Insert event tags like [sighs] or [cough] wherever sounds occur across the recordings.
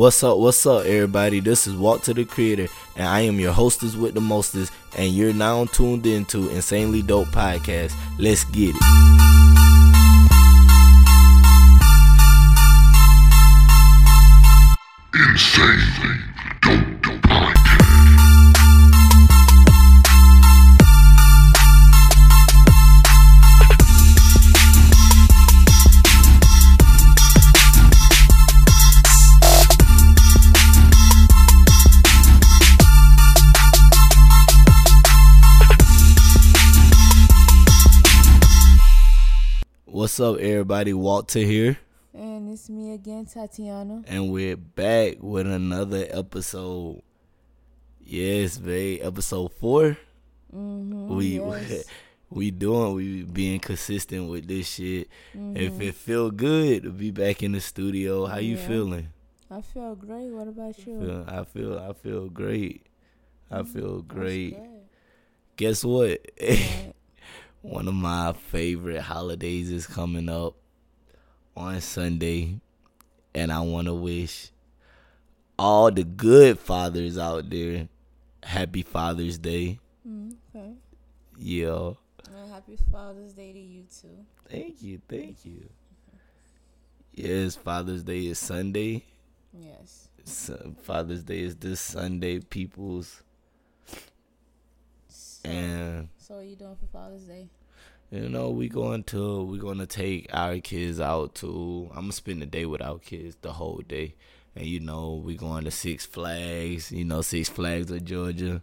What's up? What's up, everybody? This is Walk to the Creator, and I am your hostess with the mostest, and you're now tuned into Insanely Dope Podcast. Let's get it. Insanely What's up, everybody? Walter here, And it's me again, Tatiyana. and we're back with another episode. Yes, babe, episode 4 Mm-hmm, we yes. [laughs] we doing we being consistent with this shit. Mm-hmm. If it feel good to be back in the studio, how you Yeah. feeling? I feel great. What about you? I feel I feel great. I feel great. Guess what? [laughs] One of my favorite holidays is coming up on Sunday, and I want to wish all the good fathers out there happy Father's Day. Mm, okay. Yeah. And happy Father's Day to you too. Thank you. Thank you. Yes, Father's Day is Sunday. Yes. So Father's Day is this Sunday, people's. So, And so what you doing for Father's Day? You know, we going to we gonna take our kids out to. I'm gonna spend the day with our kids the whole day, and you know we going to Six Flags. You know Six Flags of Georgia.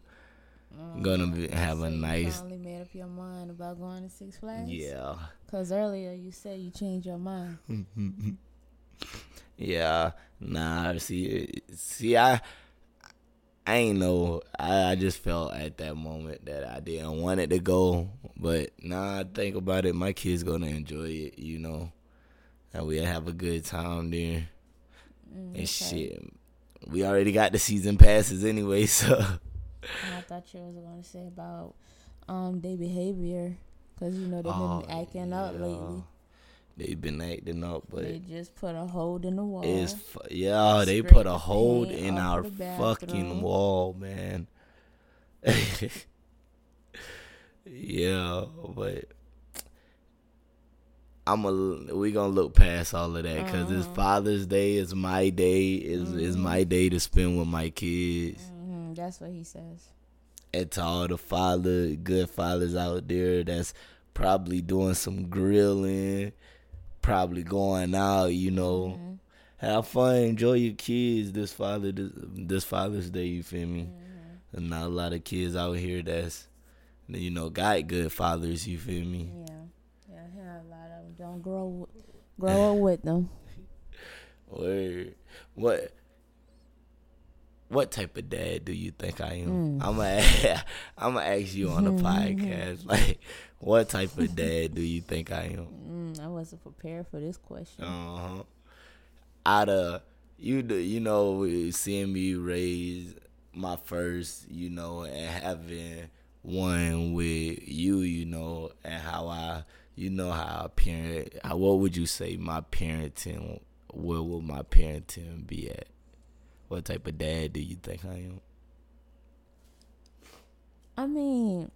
Mm, gonna be, have so a nice. finally made up your mind about going to Six Flags? Yeah, Cause earlier you said you changed your mind. [laughs] yeah. Nah, see, see, I, I ain't know. I, I just felt at that moment that I didn't want it to go, but now I think about it, my kids gonna enjoy it. You know, and we have a good time there. Mm, okay. And shit, we already got the season passes anyway, [laughs] so I thought you was to say about um their behavior. Cause you know they've been Oh, acting up lately. They've been acting up, but They just put a hold in the wall. it's fu- yeah, they put a hold in our fucking wall, man. [laughs] yeah, but I'm a we gonna look past all of that because it's Uh-huh. Father's Day. It's my day. Is is Mm-hmm. my day to spend with my kids. hmm that's what he says. and to all the father, good fathers out there that's probably doing some grilling, probably going out, you know. Mm-hmm. Have fun, enjoy your kids this father this, this Father's Day, you feel me? Mm-hmm. And not a lot of kids out here that's you know, got good fathers, you feel me? Yeah, yeah, I hear a lot of them. Don't grow, grow up [laughs] with them. Word. What what type of dad do you think I am? Mm. I'm gonna [laughs] I'm gonna ask you on the [laughs] podcast, like, what type of dad do you think I am? Mm, I wasn't prepared for this question. Uh huh. Out of you, you know, seeing me raise my first, you know, and having one with you, you know, and how I, you know, how I parent. How, what would you say my parenting? Where will my parenting be at? What type of dad do you think I am? I mean,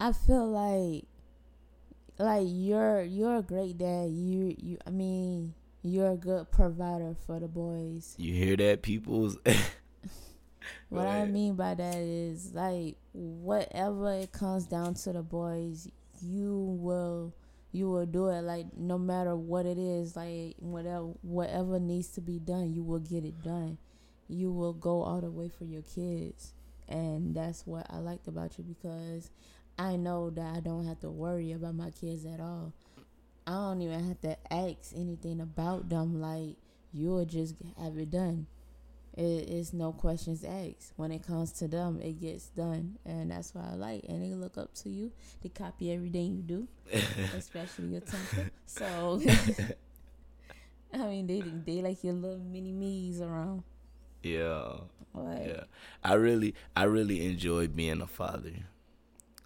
I feel like, like you're you're a great dad. You you. I mean, you're a good provider for the boys. You hear that, peoples? [laughs] What I mean by that is like whatever it comes down to the boys, you will you will do it like no matter what it is, like whatever whatever needs to be done, you will get it done. You will go all the way for your kids. And that's what I liked about you because I know that I don't have to worry about my kids at all. I don't even have to ask anything about them like you'll just have it done it is no questions asked. When it comes to them, it gets done, and that's what I like. And they look up to you. They copy everything you do, [laughs] especially your temper. So, [laughs] [laughs] I mean, they they like your little mini me's around. yeah. Like, Yeah, I really, I really enjoyed being a father.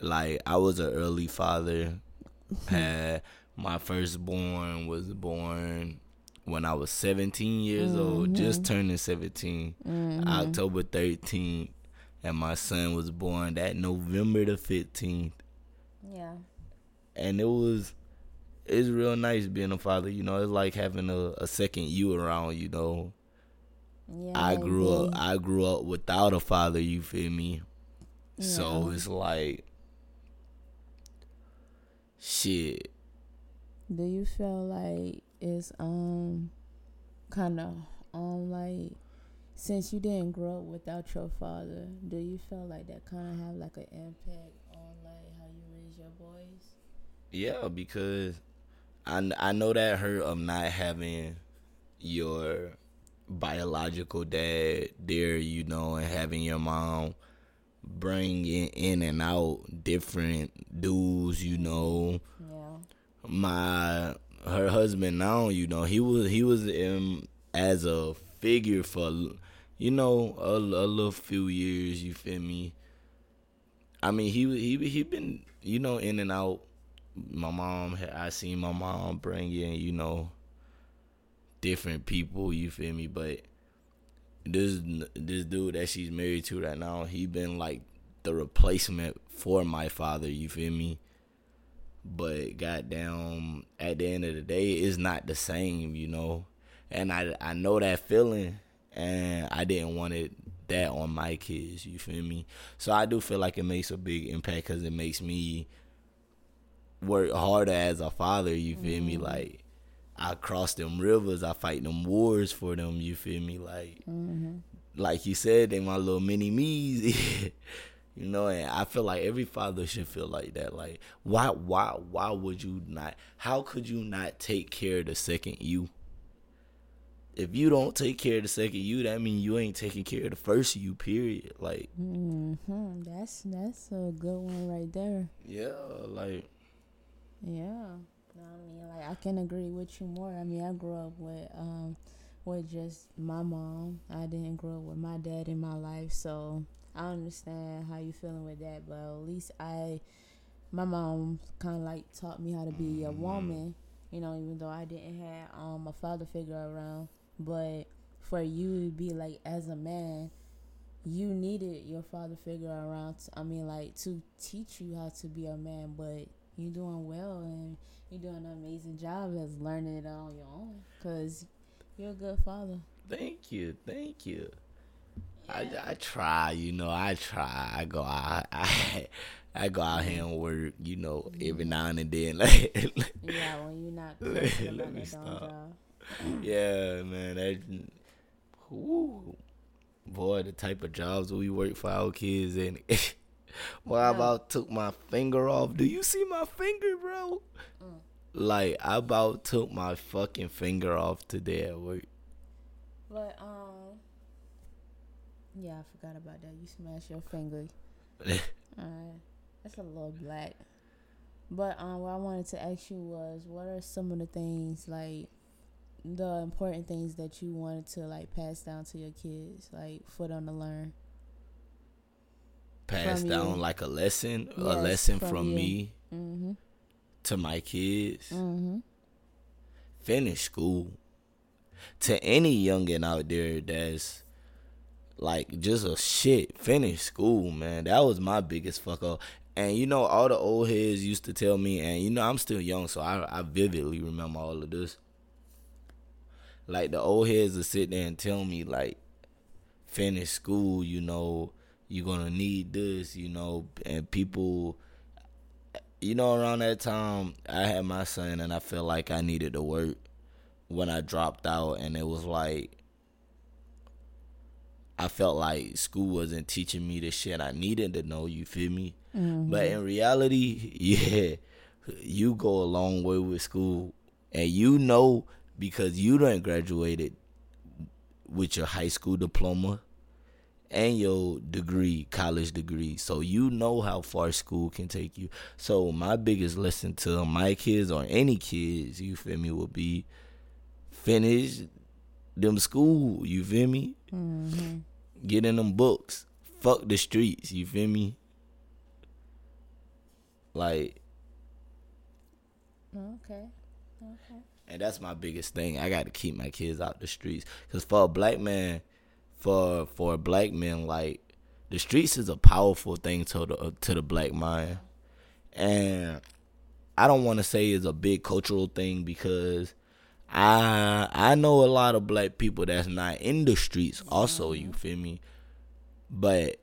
Like I was an early father. [laughs] Had my firstborn was born when I was 17 years old, mm-hmm. just turning 17, mm-hmm. October 13th, and my son was born that November the 15th. Yeah. And it was, it's real nice being a father. You know, it's like having a, a second you around. You know, Yeah. I grew up. I grew up without a father. You feel me? So it's like, shit. Do you feel like it's um kind of um like since you didn't grow up without your father, do you feel like that kind of have like an impact on like how you raise your boys? Yeah, because I I know that hurt of not having your biological dad there, you know, and having your mom bring in, and out different dudes, you know. Yeah. My her husband now, you know, he was he was in as a figure for you know a, a little few years. You feel me? I mean, he he he been you know in and out. My mom, I seen my mom bring in you know different people. You feel me? But this this dude that she's married to right now, he been like the replacement for my father. You feel me? But goddamn, at the end of the day, it's not the same, you know. And I I know that feeling, and I didn't want it that on my kids. You feel me? So I do feel like it makes a big impact because it makes me work harder as a father. You feel me? Mm-hmm. Like I cross them rivers, I fight them wars for them. You feel me? Like like you said, they my little mini me's. [laughs] you know, and I feel like every father should feel like that. Like, why, why, why would you not? How could you not take care of the second you? If you don't take care of the second you, that means you ain't taking care of the first you. Period. Like, Hmm. That's that's a good one right there. yeah, like, Yeah. No, I mean, like I can agree with you more. I mean, I grew up with um with just my mom. I didn't grow up with my dad in my life, so I understand how you feeling with that. But at least I, my mom, kind of like taught me how to be a woman. You know, even though I didn't have um a father figure around, but for you to be like as a man, you needed your father figure around. I mean, like to teach you how to be a man. But you're doing well, and you're doing an amazing job as learning it on your own. Cause you're a good father. thank you, thank you. I, I try, you know, I try. I go out, [laughs] I, I go out here and work, you know, every mm-hmm. now and then. [laughs] Like, Yeah, when you're not [laughs] Let- let me stop. Yeah, man. That, whoo, boy, the type of jobs we work for our kids and boy, I about took my finger off. Do you see my finger, bro? Mm. Like I about took my fucking finger off today at work. But um, yeah, I forgot about that. You smashed your finger. [laughs] Alright, that's a little black. But um, what I wanted to ask you was, what are some of the things like the important things that you wanted to like pass down to your kids, like for them to learn? Pass From down you. like a lesson, a lesson from from me Mm-hmm. to my kids. Mm-hmm. finish school. To any youngin out there that's like just a shit, finish school, man. That was my biggest fuck up. And you know, all the old heads used to tell me, and you know, I'm still young, so I, I vividly remember all of this. Like the old heads would sit there and tell me, like, finish school, you know, you're gonna need this, you know, and people you know, around that time, I had my son, and I felt like I needed to work when I dropped out, and it was like I felt like school wasn't teaching me the shit I needed to know. You feel me? Mm-hmm. But in reality, [laughs] yeah, you go a long way with school, and you know because you done graduated with your high school diploma and your degree, college degree. So you know how far school can take you. So my biggest lesson to my kids or any kids, you feel me, would be finish them school, you feel me? Mm-hmm. Get in them books. Fuck the streets, you feel me? Like Okay. Okay. and that's my biggest thing. I got to keep my kids out the streets because for a black man, for for black men, like the streets is a powerful thing to the uh, to the black mind, and I don't want to say it's a big cultural thing because I I know a lot of black people that's not in the streets. Also, you mm-hmm. feel me? But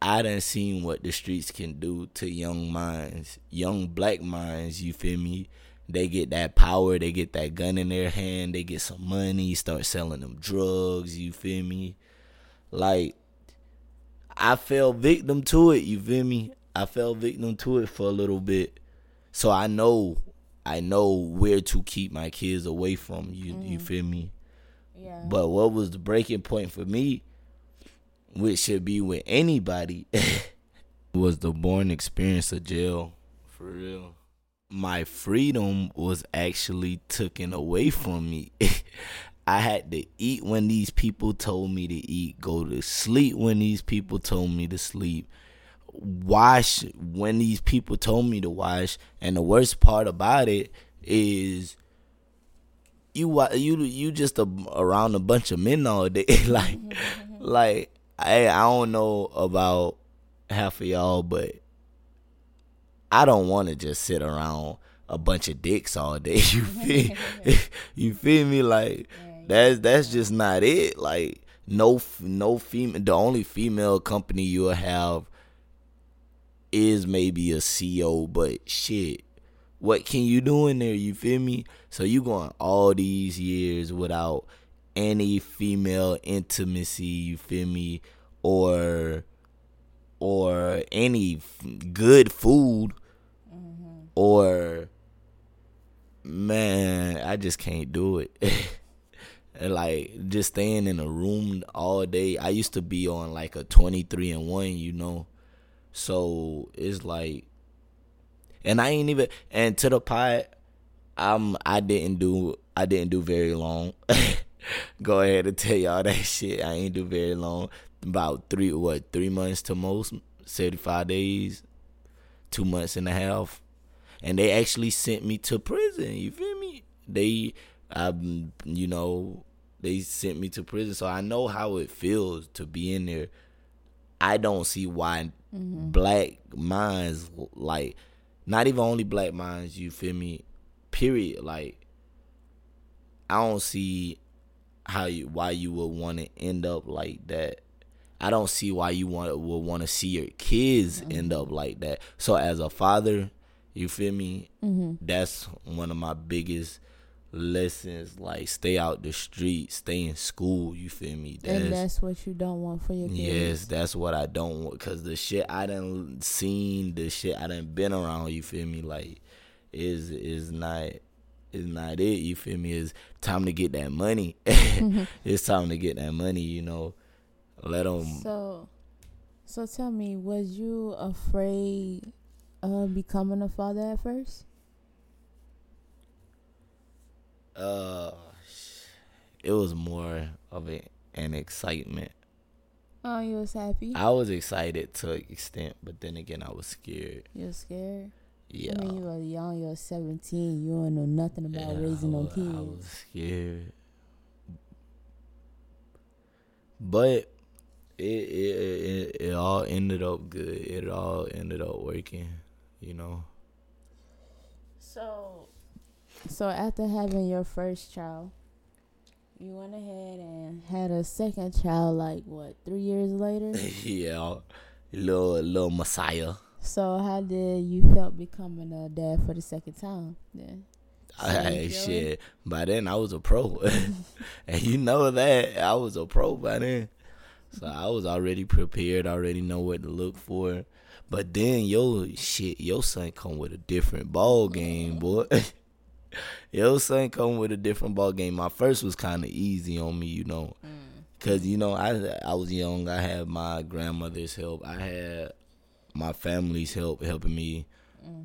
I done seen what the streets can do to young minds, young black minds. You feel me? They get that power, they get that gun in their hand, they get some money, start selling them drugs. You feel me? Like I fell victim to it. You feel me? I fell victim to it for a little bit, so I know I know where to keep my kids away from. You you mm. feel me? Yeah. But what was the breaking point for me, which should be with anybody, [laughs] was the born experience of jail. For real. My freedom was actually taken away from me. [laughs] I had to eat when these people told me to eat, go to sleep when these people told me to sleep, wash when these people told me to wash. And the worst part about it is you you you just a, around a bunch of men all day. [laughs] like mm-hmm. like I I don't know about half of y'all, but I don't want to just sit around a bunch of dicks all day. [laughs] You feel [laughs] you feel me? Like that's that's just not it. Like no no female. The only female company you'll have is maybe a CEO, but shit, what can you do in there? You feel me? So you going all these years without any female intimacy. You feel me? Or or any f- good food or man, I just can't do it. [laughs] Like just staying in a room all day. I used to be on like a 23 and 1, you know. So it's like and I ain't even and to the pot I'm I didn't do I didn't do very long. [laughs] Go ahead and tell y'all that shit. I ain't do very long. About three what, three months to most, seventy five days, two months and a half. And they actually sent me to prison, you feel me? They um you know, they sent me to prison. So I know how it feels to be in there. I don't see why black minds like not even only black minds, you feel me? Period. Like I don't see how you why you would want to end up like that. I don't see why you want would want to see your kids end up like that. So as a father, you feel me? Mm-hmm. That's one of my biggest lessons. Like stay out the street, stay in school. You feel me? and that's what you don't want for your kids. Yes, that's what I don't want. Cause the shit I done seen, the shit I done been around. You feel me? Like, is is not is not it. You feel me? It's time to get that money. [laughs] it's time to get that money. You know, let them. So, so tell me, was you afraid of becoming a father at first? Uh, it was more of a, an excitement. Oh, you was happy. I was excited to an extent, but then again, I was scared. you was scared. Yeah. I mean, you were young. You were seventeen. You don't know nothing about raising I no kids. I was scared, but it, it it it all ended up good. It all ended up working, you know. So, so after having your first child, you went ahead and had a second child. Like what? Three years later. [laughs] yeah, little little messiah. so how did you felt becoming a dad for the second time? Then. I, Same shit. By then I was a pro, [laughs] and you know that I was a pro by then. So I was already prepared, already know what to look for. But then yo shit, your son come with a different ball game, boy. [laughs] your son come with a different ball game. My first was kind of easy on me, you know, cause you know I I was young. I had my grandmother's help. I had my family's help helping me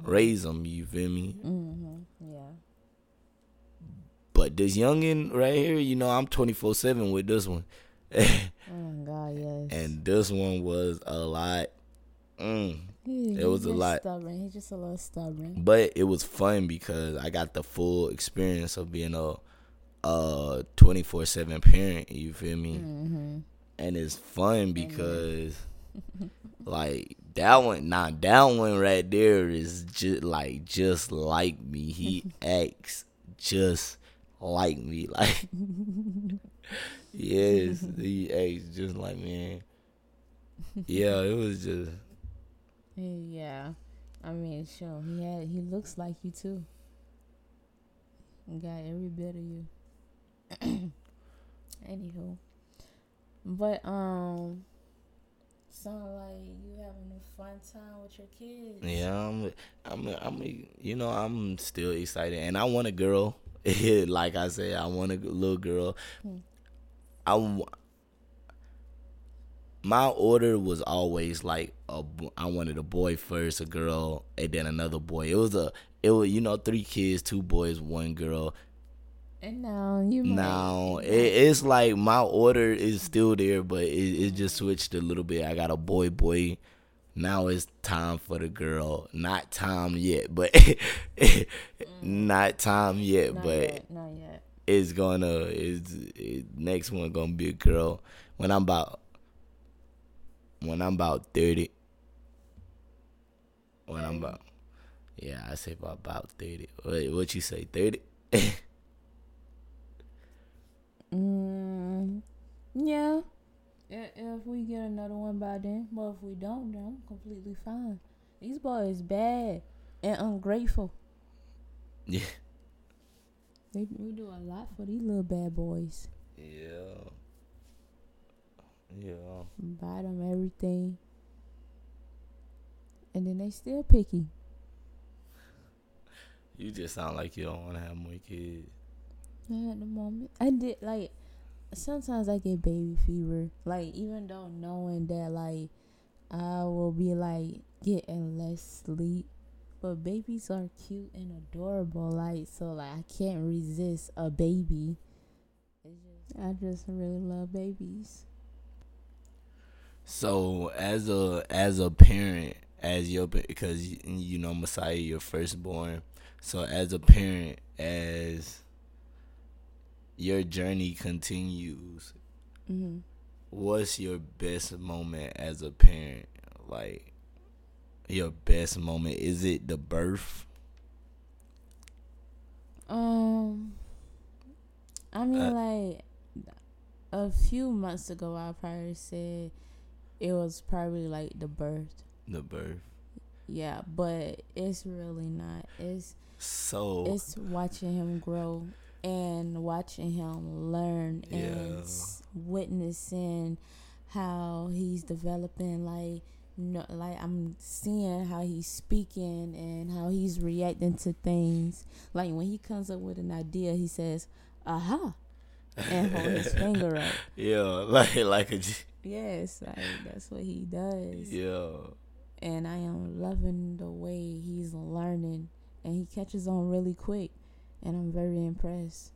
raise them. You feel me? Mm-hmm. Yeah. But this youngin right here, you know, I'm 24 seven with this one, [laughs] Oh my God, yes. and this one was a lot. Mm, He, It was a lot. Stubborn. He's just a little stubborn. But it was fun because I got the full experience of being a uh 24/7 parent, you feel me? Mm-hmm. And it's fun because [laughs] like that one nah that one right there is just like just like me. He [laughs] acts just like me. [laughs] Like Yes, he acts just like me. Yeah, it was just Yeah, I mean, sure. He had. He looks like you too. He got every bit of you. [coughs] Anywho, but um, sound like you having a fun time with your kids. Yeah, I'm, I'm, I'm, you know, I'm still excited, and I want a girl. [laughs] like I said, I want a little girl. Hmm. I, my order was always like a, I wanted a boy first, a girl, and then another boy. It was a, it was you know three kids, two boys, one girl. And now you might- Now it, it's like my order is still there, but it, it just switched a little bit. I got a boy, boy. Now it's time for the girl. Not time yet, but [laughs] not time yet, not but yet, not yet. it's gonna. It's it, next one gonna be a girl when I'm about when I'm about thirty. When I'm about yeah, I say about about thirty. What what you say thirty? [laughs] Mm, yeah. If, if we get another one by then, but if we don't, then I'm completely fine. These boys bad and ungrateful. yeah. They, we do a lot for these little bad boys. Yeah. Yeah. Buy them everything. And then they still picky. [laughs] You just sound like you don't want to have more kids. Not at the moment. I did like sometimes I get baby fever. Like even though knowing that like I will be like getting less sleep. But babies are cute and adorable, like so like I can't resist a baby. I just really love babies. So as a as a parent, as your because you- know Messiah, your firstborn. So as a parent, as your journey continues, hmm what's your best moment as a parent? Like your best moment is it the birth? Um, I mean, Uh, like a few months ago, I probably said it was probably like the birth. The birth. Yeah, but it's really not. It's So it's watching him grow and watching him learn and Yeah. s- witnessing how he's developing. Like, no, like I'm seeing how he's speaking and how he's reacting to things. Like when he comes up with an idea, he says, "Aha," and hold his [laughs] finger up. yeah, [laughs] like like a G- Yes, like that's what he does. yeah. and I am loving the way he's learning and he catches on really quick and I'm very impressed.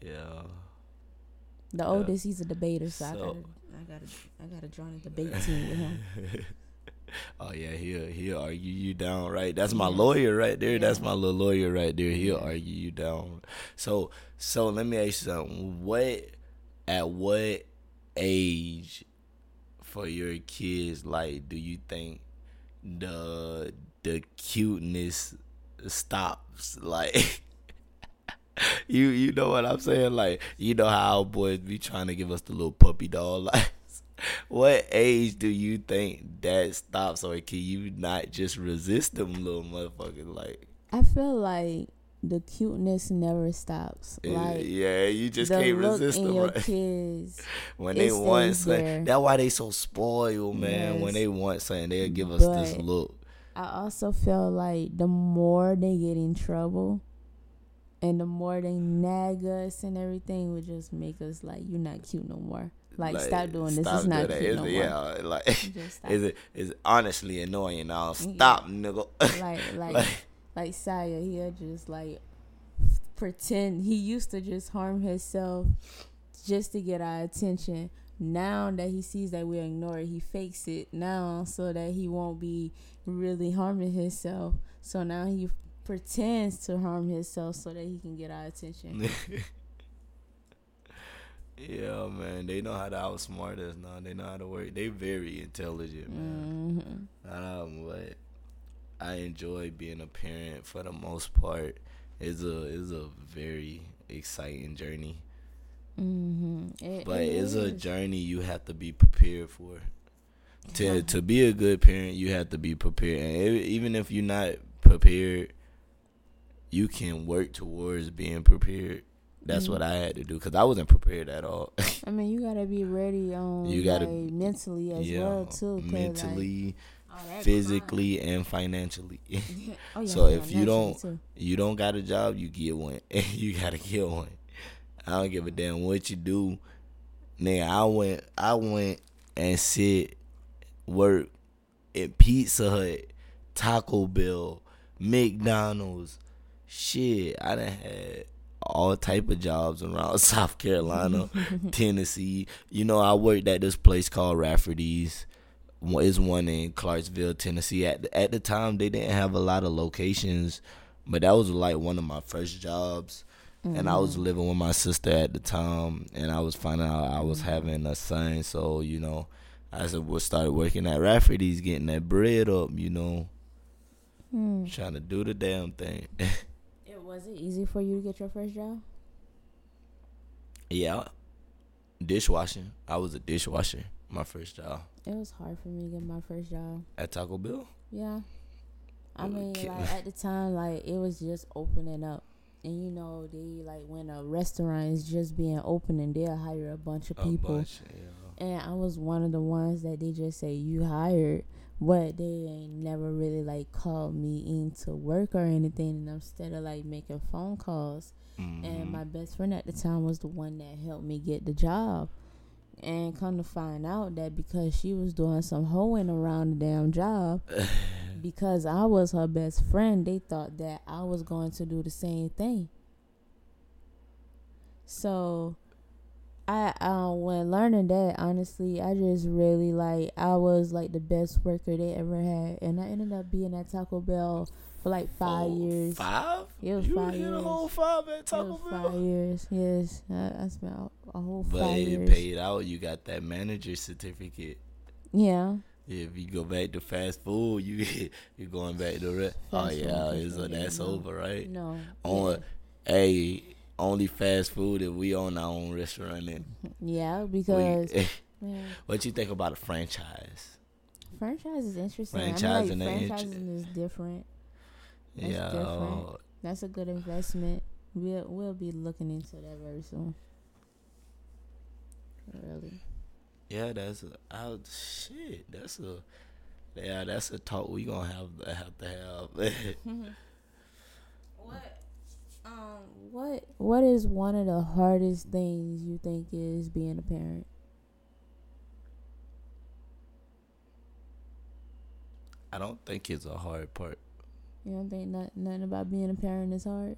Yeah. The Yeah. oldest he's a debater, so, I gotta I gotta I gotta join a debate team with him. [laughs] oh yeah, he'll he'll argue you down, right? That's my lawyer right there. That's my little lawyer right there. He'll argue you down. So so let me ask you something. What at what age for your kids like do you think the the cuteness stops? [laughs] Like you you know what I'm saying? Like you know how boys be trying to give us the little puppy doll. like [laughs] what age do you think that stops or can you not just resist them little motherfuckers like I feel like the cuteness never stops. Like yeah you just the can't look resist in them your right? [laughs] kids. when they want something that's why they so spoiled man when they want something they'll give us this look I also feel like the more they get in trouble and the more they nag us and everything would just make us like you're not cute no more. Like, stop doing this. stop It's not cute Is no more. yeah like Just is it is honestly annoying now Yeah. stop nigga like [laughs] like Like- like Saya, he'll just like pretend he used to just harm himself just to get our attention. now that he sees that we ignore it, he fakes it now so that he won't be really harming himself. So now he pretends to harm himself so that he can get our attention. [laughs] yeah, man, they know how to outsmart us now. They know how to work. They very intelligent, man. hmm Um, but I enjoy being a parent for the most part. It's a it's a very exciting journey, hmm It, but it it's a journey you have to be prepared for. To to be a good parent, you have to be prepared, and even if you're not prepared, you can work towards being prepared. That's Mhm. what I had to do because I wasn't prepared at all. [laughs] I mean, you gotta be ready. Um, You gotta- like, mentally as yeah, well too. 'cause, like, Oh, that physically, and financially. [laughs] [laughs] Oh, yeah, So if you don't- too. you don't got a job, you get one. [laughs] you gotta get one. I don't give a damn what you do. Nigga, I went I went and sit work at Pizza Hut, Taco Bell, McDonald's. Shit, I done had all type of jobs around South Carolina, Tennessee. You know, I worked at this place called Rafferty's. It's one in Clarksville, Tennessee. At the, at the time, they didn't have a lot of locations, but that was like one of my first jobs. And I was living with my sister at the time, and I was finding out I was having a son. So you know, I said we started working at Rafferty's, getting that bread up. You know, Hmm. trying to do the damn thing. [laughs] It was it easy for you to get your first job? yeah, dishwashing. I was a dishwasher. My first job It was hard for me to get my first job. at Taco Bell. Yeah. I mean, like at the time, like it was just opening up, and you know, they like when a restaurant is just being open, and they'll hire a bunch of A people. bunch, yeah. And I was one of the ones that they just say you hired, but they ain't never really like called me into work or anything. And instead of like making phone calls, and Mhm. my best friend at the time was the one that helped me get the job. And come to find out that because she was doing some hoeing around the damn job, [laughs] because I was her best friend, they thought that I was going to do the same thing. So, I uh, when learning that, honestly, I just really like I was like the best worker they ever had, and I ended up being at Taco Bell for like five Oh, years. Five? It was you five hit a whole five at Taco Bell. five years. Yes, I, I spent a, a whole But five it paid out. You got that manager certificate. Yeah. If you go back to fast food, you [laughs] you going back to re- oh yeah, it's, yeah, that's no. over, right? No. On hey, only fast food if we own our own restaurant. And [laughs] Yeah, we, because [laughs] what you think about a franchise? franchise is interesting. Franchising I mean, like, franchising is different. That's yeah, different. uh, That's a good investment. We'll we'll be looking into that very soon. Really. yeah. That's a oh, shit. That's a yeah. That's a talk we gonna have to have to have. [laughs] What um what what is one of the hardest things you think is being a parent? I don't think it's a hard part. You don't think not, nothing about being a parent is hard?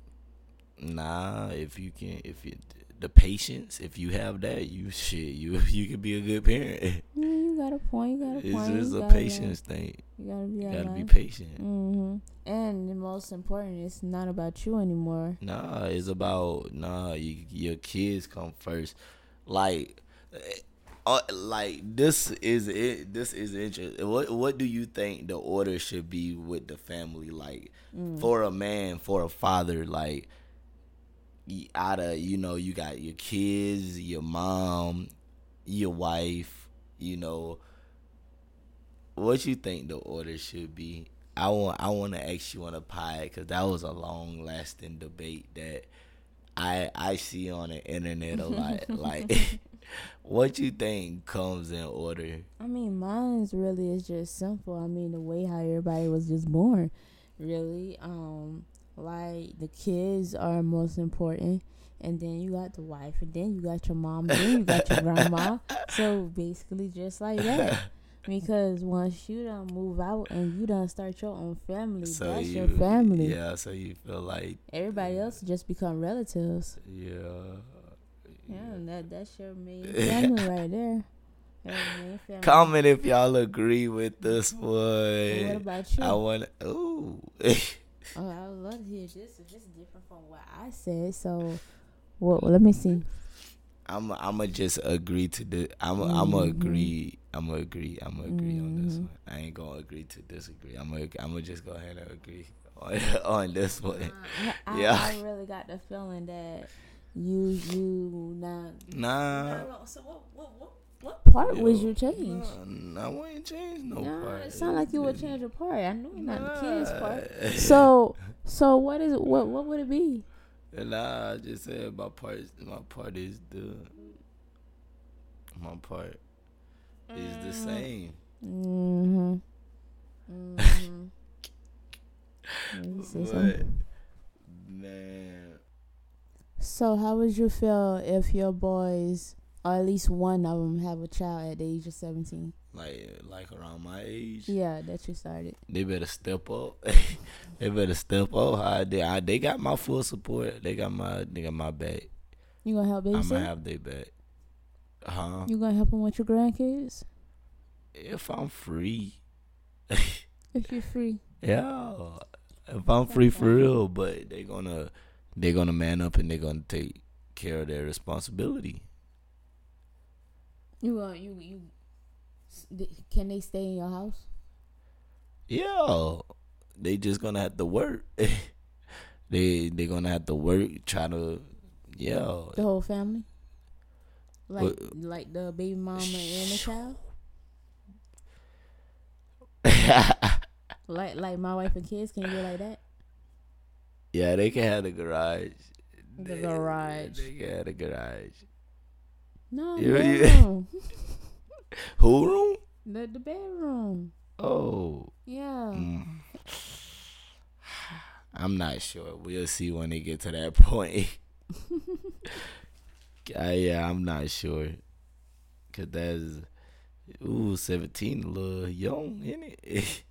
Nah, if you can, if you the patience, if you have that, you shit, you [laughs] you can be a good parent. Yeah, you got a point. You got a It's point. just a patience thing. You gotta be. You gotta be patient. hmm And the most important, it's not about you anymore. Nah, it's about nah. You, your kids come first. Like, uh, like this is it. This is interesting. What What do you think the order should be with the family? Like Mm. for a man, for a father, like out of you know you got your kids, your mom, your wife. You know, what you think the order should be? I want I want to ask you on a pie because that was a long lasting debate that I I see on the internet a lot. [laughs] like, [laughs] what you think comes in order? I mean, mine's really is just simple. I mean, the way how everybody was just born, really. Um, like the kids are most important, and then you got the wife, and then you got your mom, and then you got your grandma. [laughs] So basically, just like that. Because once you done move out and you don't start your own family, So that's you, your family. Yeah, so you feel like Everybody else just become relatives. yeah, Yeah, that that's your main [laughs] family right there. Family. Comment if y'all agree with this one. What about you? I want. Ooh. [laughs] Oh, I would love to hear this. If it's different from what I said, so well, let me see. I'm. I'ma just agree to the. I'm. I'ma Mhm. agree. I'ma agree. I'ma agree on this Mhm. one. I ain't gonna agree to disagree. I'm. gonna I'm gonna just go ahead and agree [laughs] on, on this one. Uh, I, Yeah. I really got the feeling that you you not. Nah. So what what what, what part would Yo, you change? Nah, I wouldn't change no Nah, part. it sound like you would change a part. I know not the kids part. So so what is what what would it be? Nah, I just said my part. My part is the. My part is the same. Mm-hmm. [laughs] Mm-hmm. But man, So how would you feel if your boys, or at least one of them, have a child at the age of seventeen? like like around my age, Yeah, that you started. they better step up. [laughs] they better step up. I, they, I, they got my full support. They got my they got my back. You gonna help I'm gonna have their back. Huh? You gonna help them with your grandkids If I'm free, if you're free? [laughs] yeah. If I'm free for real, but they gonna they gonna man up and they're gonna take care of their responsibility. You uh, you you. Can they stay in your house? Yeah, they just gonna have to work. [laughs] they they gonna have to work. Try to, yeah. The whole family? Like What- like the baby mama and the child? [laughs] Like like my wife and kids? Can you do like that? Yeah, they can have the garage. The They- garage. They can have the garage. No, Yeah, the yeah. [laughs] Who room? the the bedroom. Oh, Yeah. mm. [sighs] I'm not sure. We'll see when they get to that [laughs] point. [laughs] uh, yeah, I'm not sure. Cause that's ooh, 17, a little young, isn't it?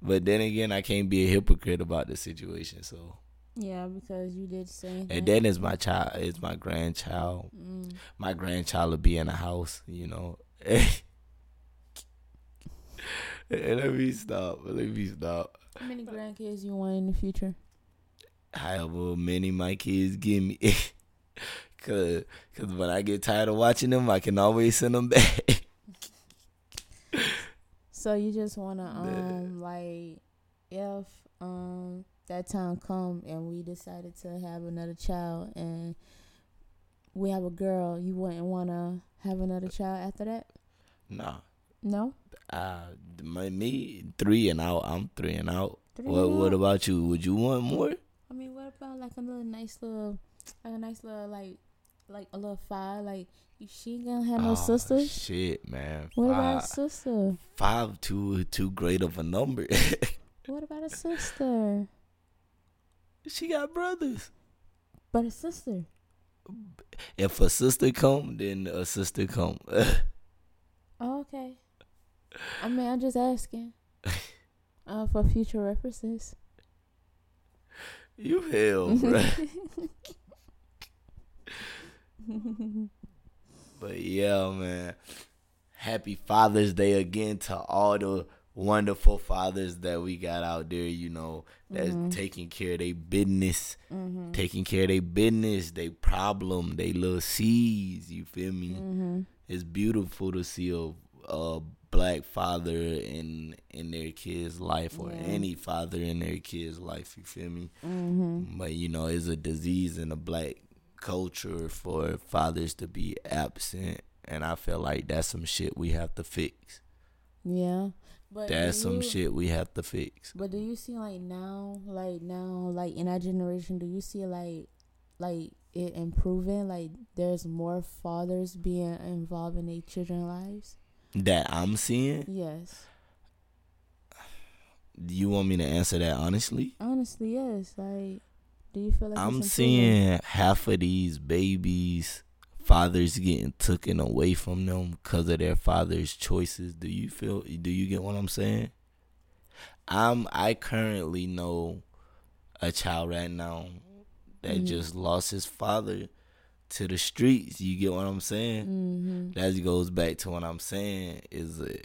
but then again, I can't be a hypocrite about the situation. So, Yeah, because you did say. and then it's my child, it's my grandchild. Mm. My grandchild will be in the house, you know. [laughs] Let me stop. Let me stop. How many grandkids you want in the future? However many my kids give me. [laughs] Cause, Cause when I get tired of watching them, I can always send them back. [laughs] So you just wanna um like if um that time come and we decided to have another child and we have a girl, you wouldn't wanna have another child after that? nah. No? Uh, my, me three and out. I'm three and out. Three What and What out? about you? Would you want more? I mean what about like a little nice little like a nice little like like a little five, like she gonna have no Oh, sisters? Shit, man. What about a sister? five too too great of a number. [laughs] What about a sister? She got brothers. But a sister. If a sister come, then a sister come. [laughs] Oh, okay. I mean, I'm just asking. [laughs] Uh, for future references. you hell, [laughs] bro. But yeah, man. Happy Father's Day again to all the wonderful fathers that we got out there, you know, that's Mhm. taking care of their business, hmm taking care of their business, they problem, they little seeds, you feel me? hmm It's beautiful to see a, a black father in in their kid's life or Yeah. any father in their kid's life, you feel me? hmm But you know, it's a disease in the black culture for fathers to be absent, and I feel like that's some shit we have to fix. Yeah. But That's some you- shit we have to fix. But do you see like now, like now, like in our generation, do you see like, like it improving? Like there's more fathers being involved in their children's lives. That I'm seeing. Yes, Do you want me to answer that honestly? honestly, yes. Like, do you feel like I'm seeing half of these babies, fathers getting taken away from them because of their father's choices. Do you feel? Do you get what I'm saying? I'm. I currently know a child right now that Mhm. just lost his father to the streets. You get what I'm saying? Mm-hmm. That goes back to what I'm saying is a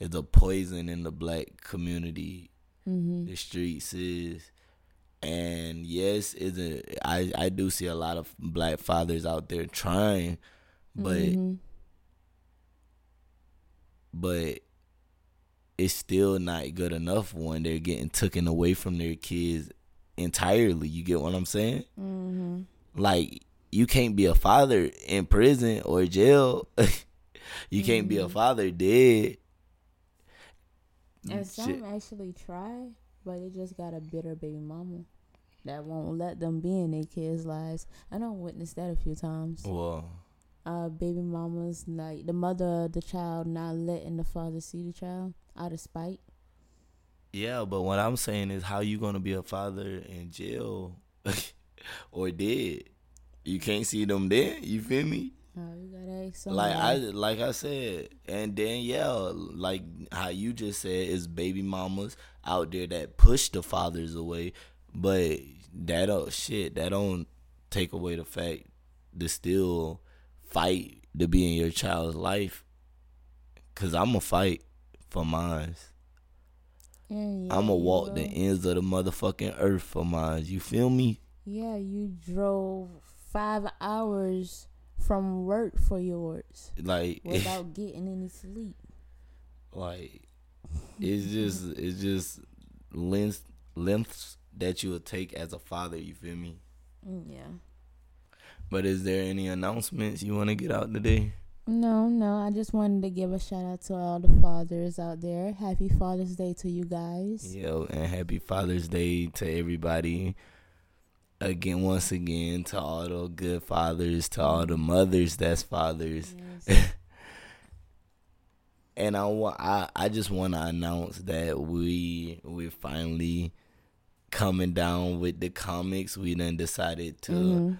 is a poison in the black community. Mm-hmm. The streets is, and yes, is a I I do see a lot of black fathers out there trying, but Mm-hmm. but it's still not good enough when they're getting taken away from their kids entirely. You get what I'm saying? Mm-hmm. Like you can't be a father in prison or jail. [laughs] you can't be a Mhm. father dead. And Shit. some actually try, but they just got a bitter baby mama that won't let them be in their kids' lives. I don't witness that a few times. Well, Uh, baby mamas like the mother of the child not letting the father see the child out of spite. yeah, but what I'm saying is how you gonna be a father in jail [laughs] or dead? You can't see them dead. You feel me? Oh, you gotta ask Like I like I said, and then yeah, like how you just said, is baby mamas out there that push the fathers away, but that don't shit that don't take away the fact to still fight to be in your child's life. Cause I'ma fight for mine. Yeah, I'ma walk the ends of the motherfucking earth for mine. You feel me? Yeah, you drove five hours from work for yours Like [laughs] without getting any sleep. Like it's just it's just lengths lengths that you will take as a father. You feel me? Mm, Yeah. But is there any announcements you want to get out today? No, no. I just wanted to give a shout out to all the fathers out there. Happy Father's Day to you guys. Yo, and happy Father's Day to everybody. Again, once again, to all the good fathers, to all the mothers that's fathers. Yes. [laughs] and I I, I just want to announce that we we finally coming down with the comics. We then decided to Mhm.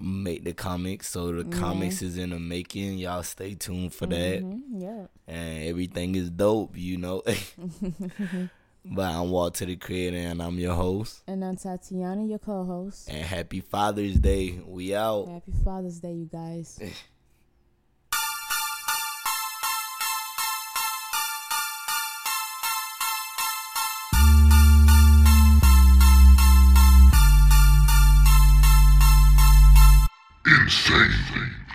make the comics, so the Yeah. comics is in the making. Y'all stay tuned for that, Mhm, Yeah. and everything is dope, you know. [laughs] [laughs] but I'm Walter the Creator, and I'm your host. And I'm Tatiyana, your co-host. And happy Father's Day. We out. Happy Father's Day, you guys. [laughs] Insane.